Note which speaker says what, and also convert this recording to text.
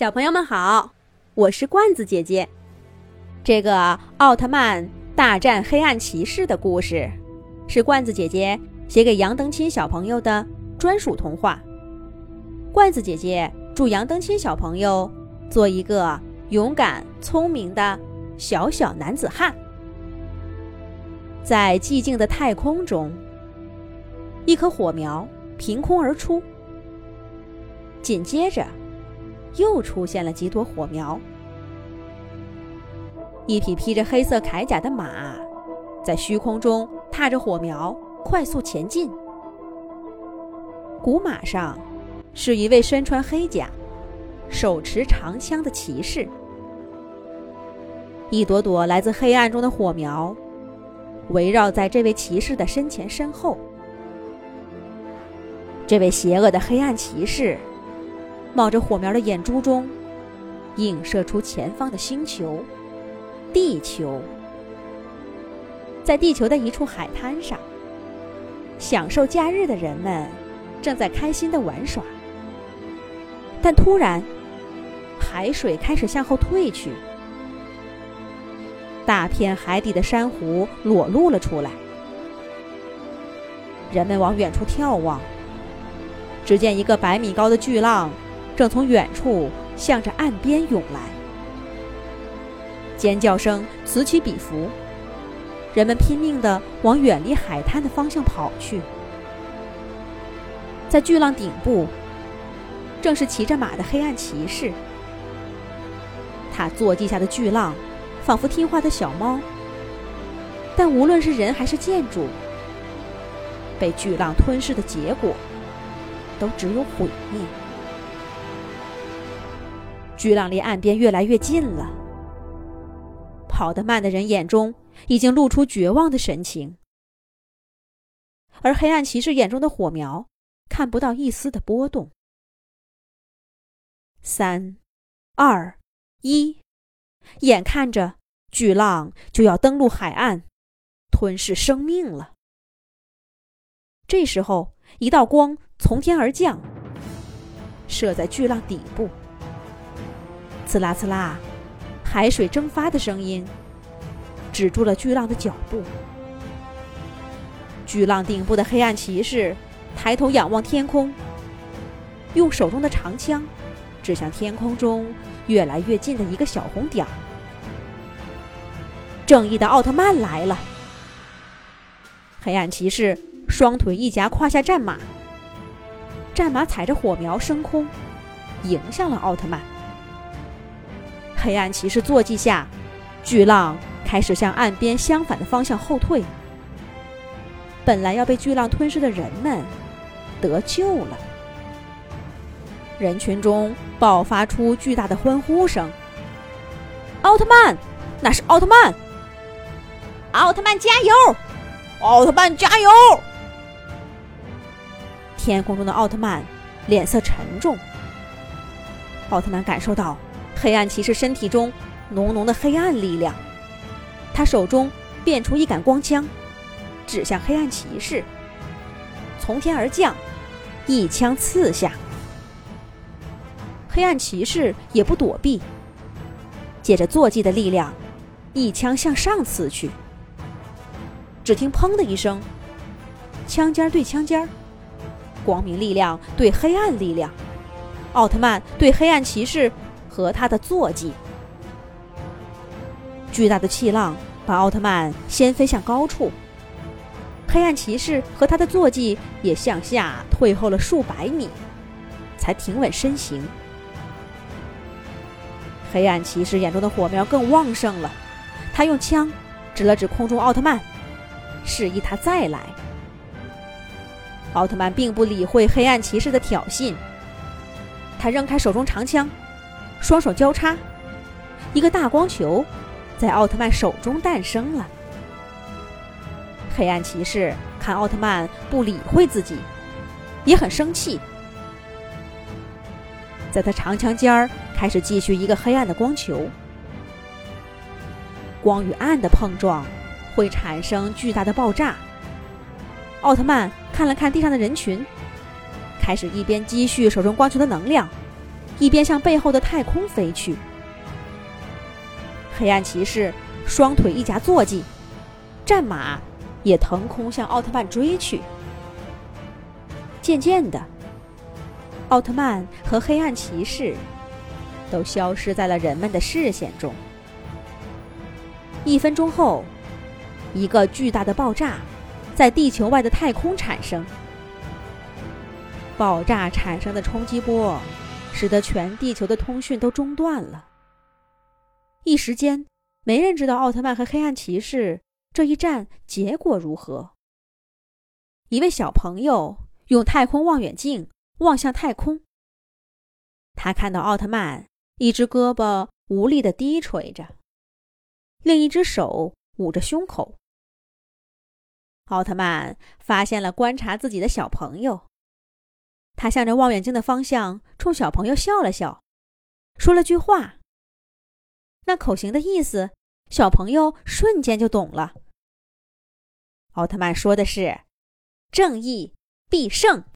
Speaker 1: 小朋友们好，我是罐子姐姐。这个奥特曼大战黑暗骑士的故事，是罐子姐姐写给杨登清小朋友的专属童话。罐子姐姐祝杨登清小朋友做一个勇敢、聪明的小小男子汉。在寂静的太空中，一颗火苗凭空而出，紧接着。又出现了几朵火苗，一匹披着黑色铠甲的马，在虚空中踏着火苗快速前进。古马上是一位身穿黑甲、手持长枪的骑士。一朵朵来自黑暗中的火苗围绕在这位骑士的身前身后。这位邪恶的黑暗骑士。冒着火苗的眼珠中，映射出前方的星球——地球。在地球的一处海滩上，享受假日的人们正在开心的玩耍。但突然，海水开始向后退去，大片海底的珊瑚裸露了出来。人们往远处眺望，只见一个百米高的巨浪。正从远处向着岸边涌来，尖叫声此起彼伏，人们拼命地往远离海滩的方向跑去。在巨浪顶部，正是骑着马的黑暗骑士。他坐地下的巨浪，仿佛听话的小猫。但无论是人还是建筑，被巨浪吞噬的结果，都只有毁灭。巨浪离岸边越来越近了，跑得慢的人眼中已经露出绝望的神情，而黑暗骑士眼中的火苗看不到一丝的波动。三、二、一，眼看着巨浪就要登陆海岸，吞噬生命了。这时候，一道光从天而降，射在巨浪底部。刺啦刺啦，海水蒸发的声音止住了巨浪的脚步。巨浪顶部的黑暗骑士抬头仰望天空，用手中的长枪指向天空中越来越近的一个小红点儿。正义的奥特曼来了！黑暗骑士双腿一夹，胯下战马，战马踩着火苗升空，迎向了奥特曼。黑暗骑士坐骑下，巨浪开始向岸边相反的方向后退。本来要被巨浪吞噬的人们得救了。人群中爆发出巨大的欢呼声：“奥特曼，那是奥特曼！奥特曼加油！奥特曼加油！”天空中的奥特曼脸色沉重。奥特曼感受到。黑暗骑士身体中浓浓的黑暗力量，他手中变出一杆光枪，指向黑暗骑士，从天而降，一枪刺下。黑暗骑士也不躲避，借着坐骑的力量，一枪向上刺去。只听“砰”的一声，枪尖对枪尖，光明力量对黑暗力量，奥特曼对黑暗骑士。和他的坐骑，巨大的气浪把奥特曼掀飞向高处。黑暗骑士和他的坐骑也向下退后了数百米，才停稳身形。黑暗骑士眼中的火苗更旺盛了，他用枪指了指空中奥特曼，示意他再来。奥特曼并不理会黑暗骑士的挑衅，他扔开手中长枪。双手交叉，一个大光球在奥特曼手中诞生了。黑暗骑士看奥特曼不理会自己，也很生气。在他长枪尖儿开始继续一个黑暗的光球，光与暗的碰撞会产生巨大的爆炸。奥特曼看了看地上的人群，开始一边积蓄手中光球的能量。一边向背后的太空飞去。黑暗骑士双腿一夹坐骑，战马也腾空向奥特曼追去。渐渐的，奥特曼和黑暗骑士都消失在了人们的视线中。一分钟后，一个巨大的爆炸在地球外的太空产生。爆炸产生的冲击波，使得全地球的通讯都中断了。一时间，没人知道奥特曼和黑暗骑士这一战结果如何。一位小朋友用太空望远镜望向太空，他看到奥特曼一只胳膊无力的低垂着。另一只手捂着胸口。奥特曼发现了观察自己的小朋友，他向着望远镜的方向冲小朋友笑了笑，说了句话。那口型的意思，小朋友瞬间就懂了。奥特曼说的是：“正义必胜。”